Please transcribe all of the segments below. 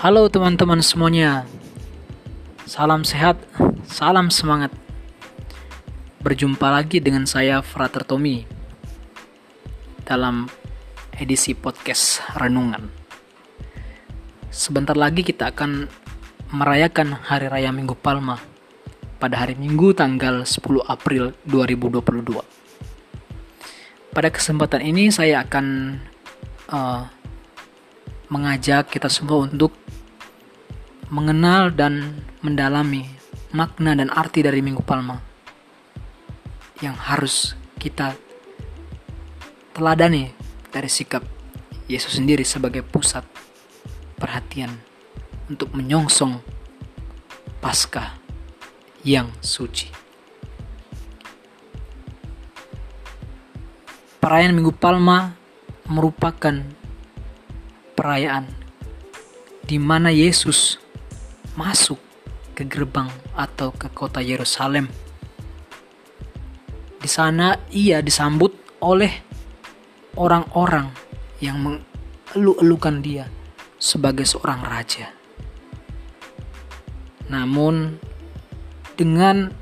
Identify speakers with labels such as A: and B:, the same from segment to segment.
A: Halo teman-teman semuanya. Salam sehat, salam semangat. Berjumpa lagi dengan saya Frater Tommy dalam edisi podcast Renungan. Sebentar lagi kita akan merayakan Hari Raya Minggu Palma pada hari Minggu tanggal 10 April 2022. Pada kesempatan ini saya akan uh, mengajak kita semua untuk mengenal dan mendalami makna dan arti dari Minggu Palma yang harus kita teladani dari sikap Yesus sendiri sebagai pusat perhatian untuk menyongsong Paskah yang suci. Perayaan Minggu Palma merupakan perayaan di mana Yesus masuk ke gerbang atau ke kota Yerusalem. Di sana ia disambut oleh orang-orang yang mengeluh-elukan dia sebagai seorang raja. Namun dengan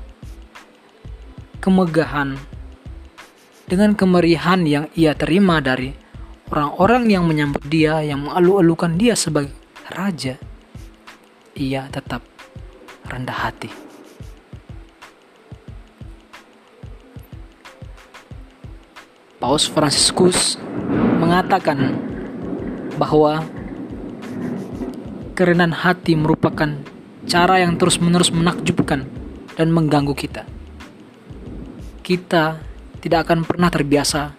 A: kemegahan, dengan kemerihan yang ia terima dari orang-orang yang menyambut dia, yang mengeluh-elukan dia sebagai raja, ia tetap rendah hati. Paus Fransiskus mengatakan bahwa kerendahan hati merupakan cara yang terus-menerus menakjubkan dan mengganggu kita. Kita tidak akan pernah terbiasa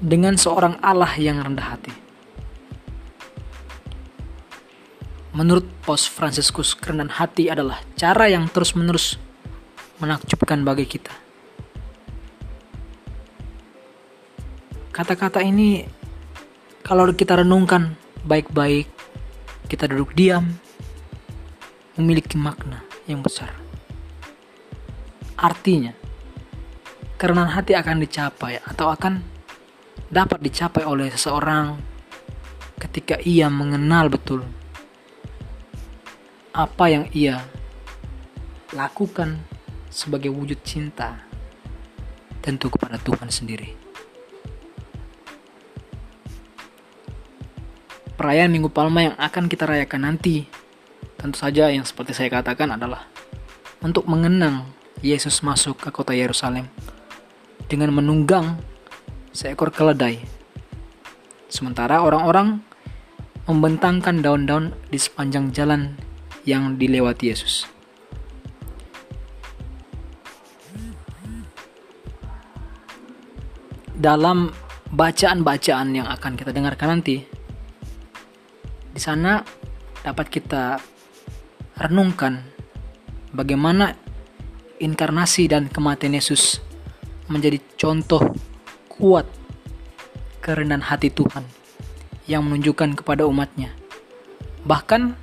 A: dengan seorang Allah yang rendah hati. Menurut Paus Fransiskus, kerendahan hati adalah cara yang terus-menerus menakjubkan bagi kita. Kata-kata ini kalau kita renungkan baik-baik, kita duduk diam, memiliki makna yang besar. Artinya, kerendahan hati akan dicapai atau akan dapat dicapai oleh seseorang ketika ia mengenal betul apa yang ia lakukan sebagai wujud cinta tentu kepada Tuhan sendiri. perayaan Minggu Palma yang akan kita rayakan nanti, tentu saja yang seperti saya katakan adalah untuk mengenang Yesus masuk ke kota Yerusalem dengan menunggang seekor keledai. Sementara orang-orang membentangkan daun-daun di sepanjang jalan yang dilewati Yesus. Dalam bacaan-bacaan yang akan kita dengarkan nanti, di sana dapat kita renungkan bagaimana inkarnasi dan kematian Yesus menjadi contoh kuat kerendahan hati Tuhan yang menunjukkan kepada umatnya. Bahkan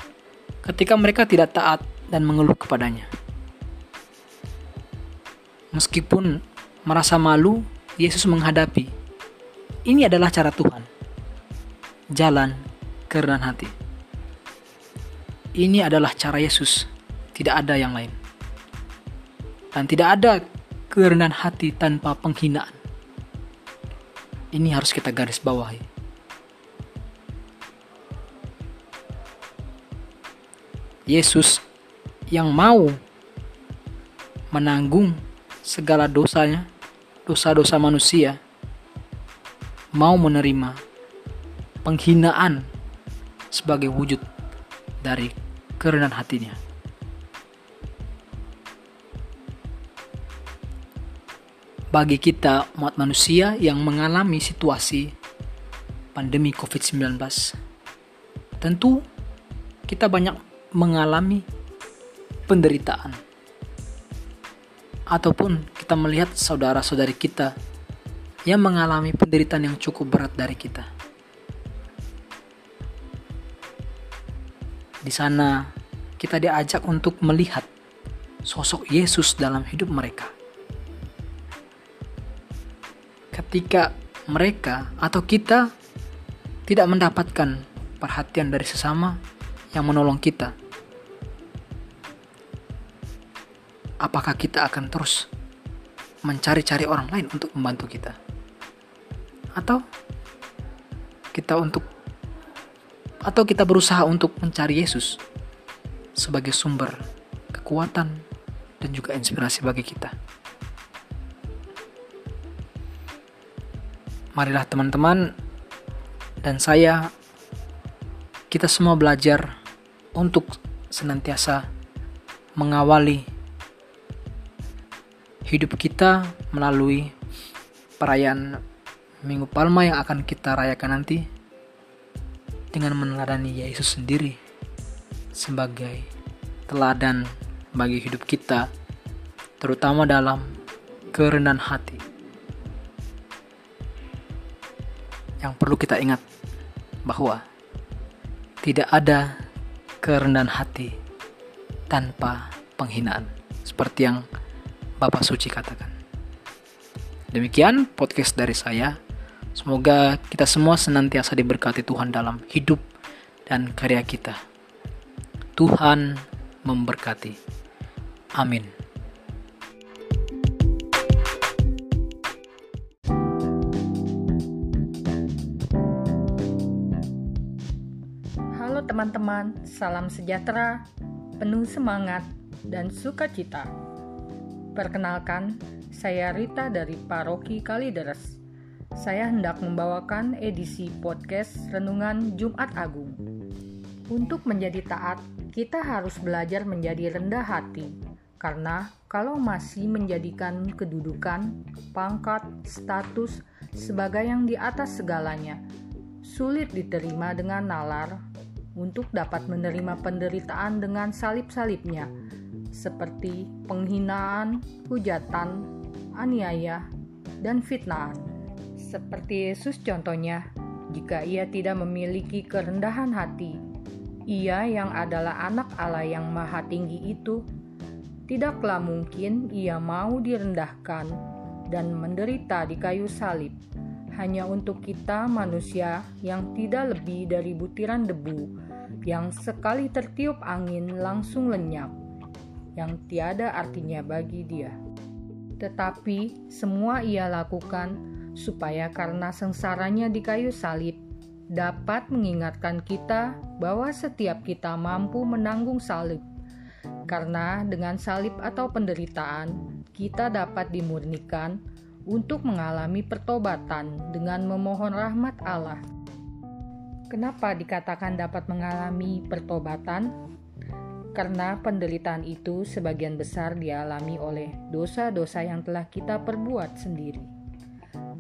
A: ketika mereka tidak taat dan mengeluh kepadanya. Meskipun merasa malu, Yesus menghadapi. Ini adalah cara Tuhan. Jalan kerendahan hati. Ini adalah cara Yesus, tidak ada yang lain. Dan tidak ada kerendahan hati tanpa penghinaan. Ini harus kita garis bawahi. Yesus yang mau menanggung segala dosanya, dosa-dosa manusia, mau menerima penghinaan sebagai wujud dari kerendahan hatinya. Bagi kita umat manusia yang mengalami situasi pandemi COVID-19, tentu kita banyak mengalami penderitaan. Ataupun kita melihat saudara-saudari kita yang mengalami penderitaan yang cukup berat dari kita Di sana kita diajak untuk melihat sosok Yesus dalam hidup mereka. Ketika mereka atau kita tidak mendapatkan perhatian dari sesama, yang menolong kita, apakah kita akan terus mencari-cari orang lain untuk membantu kita? Atau kita untuk atau kita berusaha untuk mencari Yesus sebagai sumber kekuatan dan juga inspirasi bagi kita. Marilah teman-teman dan saya kita semua belajar untuk senantiasa mengawali hidup kita melalui perayaan Minggu Palma yang akan kita rayakan nanti dengan meneladani Yesus sendiri sebagai teladan bagi hidup kita terutama dalam kerendahan hati. Yang perlu kita ingat bahwa tidak ada kerendahan hati tanpa penghinaan, seperti yang Bapak Suci katakan. Demikian podcast dari saya. Semoga kita semua senantiasa diberkati Tuhan dalam hidup dan karya kita. Tuhan memberkati. Amin.
B: Teman-teman, salam sejahtera, penuh semangat, dan sukacita. Perkenalkan, saya Rita dari Paroki Kalideres. Saya hendak membawakan edisi podcast Renungan Jumat Agung. Untuk menjadi taat, kita harus belajar menjadi rendah hati, karena kalau masih menjadikan kedudukan, pangkat, status sebagai yang di atas segalanya, sulit diterima dengan nalar untuk dapat menerima penderitaan dengan salib-salibnya, seperti penghinaan, hujatan, aniaya, dan fitnah. Seperti Yesus contohnya, jika ia tidak memiliki kerendahan hati, ia yang adalah anak Allah yang maha tinggi itu, tidaklah mungkin ia mau direndahkan dan menderita di kayu salib hanya untuk kita manusia yang tidak lebih dari butiran debu yang sekali tertiup angin langsung lenyap, yang tiada artinya bagi dia. Tetapi semua ia lakukan supaya karena sengsaranya di kayu salib dapat mengingatkan kita bahwa setiap kita mampu menanggung salib. Karena dengan salib atau penderitaan, kita dapat dimurnikan untuk mengalami pertobatan dengan memohon rahmat Allah. Kenapa dikatakan dapat mengalami pertobatan? Karena penderitaan itu sebagian besar dialami oleh dosa-dosa yang telah kita perbuat sendiri.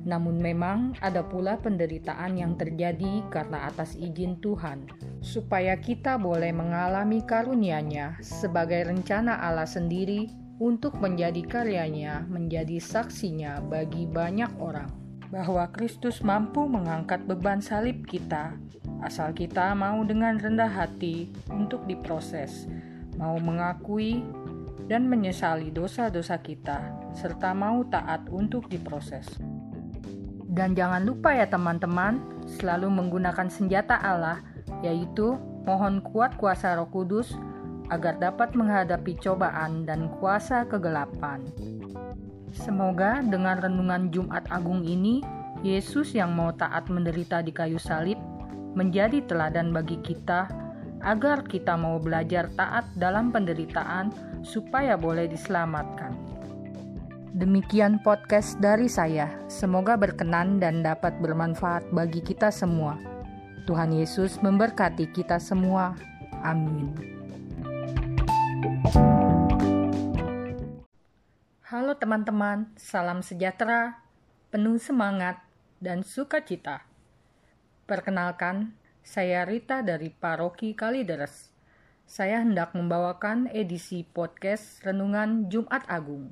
B: Namun memang ada pula penderitaan yang terjadi karena atas izin Tuhan, supaya kita boleh mengalami karunia-Nya sebagai rencana Allah sendiri untuk menjadi karyanya, menjadi saksinya bagi banyak orang bahwa Kristus mampu mengangkat beban salib kita, asal kita mau dengan rendah hati untuk diproses, mau mengakui dan menyesali dosa-dosa kita, serta mau taat untuk diproses. Dan jangan lupa ya teman-teman, selalu menggunakan senjata Allah, yaitu mohon kuat kuasa roh kudus agar dapat menghadapi cobaan dan kuasa kegelapan. Semoga dengan renungan Jumat Agung ini, Yesus yang mau taat menderita di kayu salib menjadi teladan bagi kita agar kita mau belajar taat dalam penderitaan supaya boleh diselamatkan. Demikian podcast dari saya. Semoga berkenan dan dapat bermanfaat bagi kita semua. Tuhan Yesus memberkati kita semua. Amin. Halo teman-teman, salam sejahtera, penuh semangat, dan sukacita. Perkenalkan, saya Rita dari Paroki Kalideres. Saya hendak membawakan edisi podcast Renungan Jumat Agung.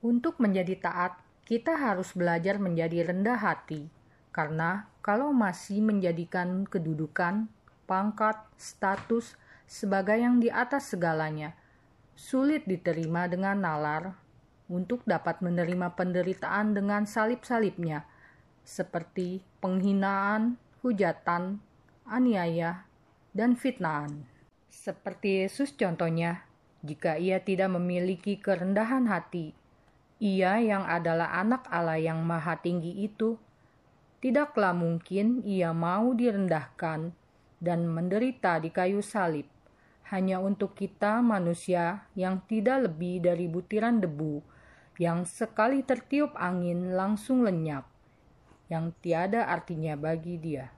B: Untuk menjadi taat, kita harus belajar menjadi rendah hati, karena kalau masih menjadikan kedudukan, pangkat, status sebagai yang di atas segalanya, sulit diterima dengan nalar untuk dapat menerima penderitaan dengan salib-salibnya, seperti penghinaan, hujatan, aniaya, dan fitnahan. Seperti Yesus contohnya, jika ia tidak memiliki kerendahan hati, ia yang adalah anak Allah yang maha tinggi itu, tidaklah mungkin ia mau direndahkan dan menderita di kayu salib hanya untuk kita manusia yang tidak lebih dari butiran debu yang sekali tertiup angin langsung lenyap, yang tiada artinya bagi dia.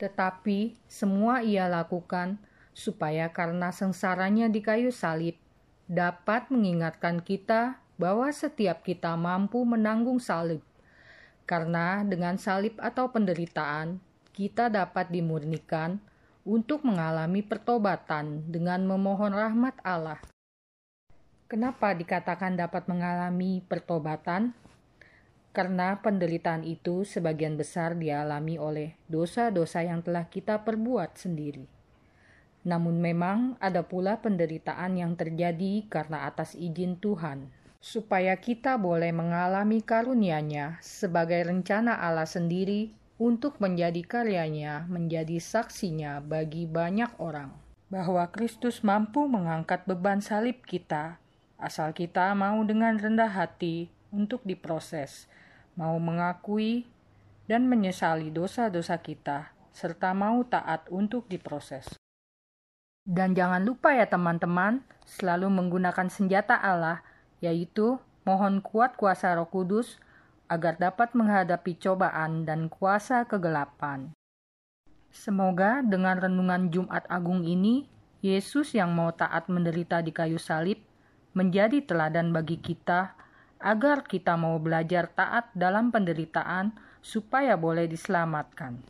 B: Tetapi semua ia lakukan supaya karena sengsaranya di kayu salib dapat mengingatkan kita bahwa setiap kita mampu menanggung salib. Karena dengan salib atau penderitaan, kita dapat dimurnikan untuk mengalami pertobatan dengan memohon rahmat Allah. Kenapa dikatakan dapat mengalami pertobatan? Karena penderitaan itu sebagian besar dialami oleh dosa-dosa yang telah kita perbuat sendiri. Namun memang ada pula penderitaan yang terjadi karena atas izin Tuhan, supaya kita boleh mengalami karunia-Nya sebagai rencana Allah sendiri untuk menjadi karyanya, menjadi saksinya bagi banyak orang. Bahwa Kristus mampu mengangkat beban salib kita, asal kita mau dengan rendah hati untuk diproses, mau mengakui dan menyesali dosa-dosa kita, serta mau taat untuk diproses. Dan jangan lupa ya teman-teman, selalu menggunakan senjata Allah, yaitu mohon kuat kuasa roh kudus, agar dapat menghadapi cobaan dan kuasa kegelapan. Semoga dengan renungan Jumat Agung ini, Yesus yang mau taat menderita di kayu salib, menjadi teladan bagi kita agar kita mau belajar taat dalam penderitaan supaya boleh diselamatkan.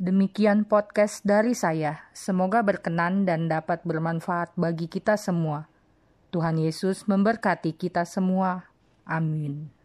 B: Demikian podcast dari saya. Semoga berkenan dan dapat bermanfaat bagi kita semua. Tuhan Yesus memberkati kita semua. Amin.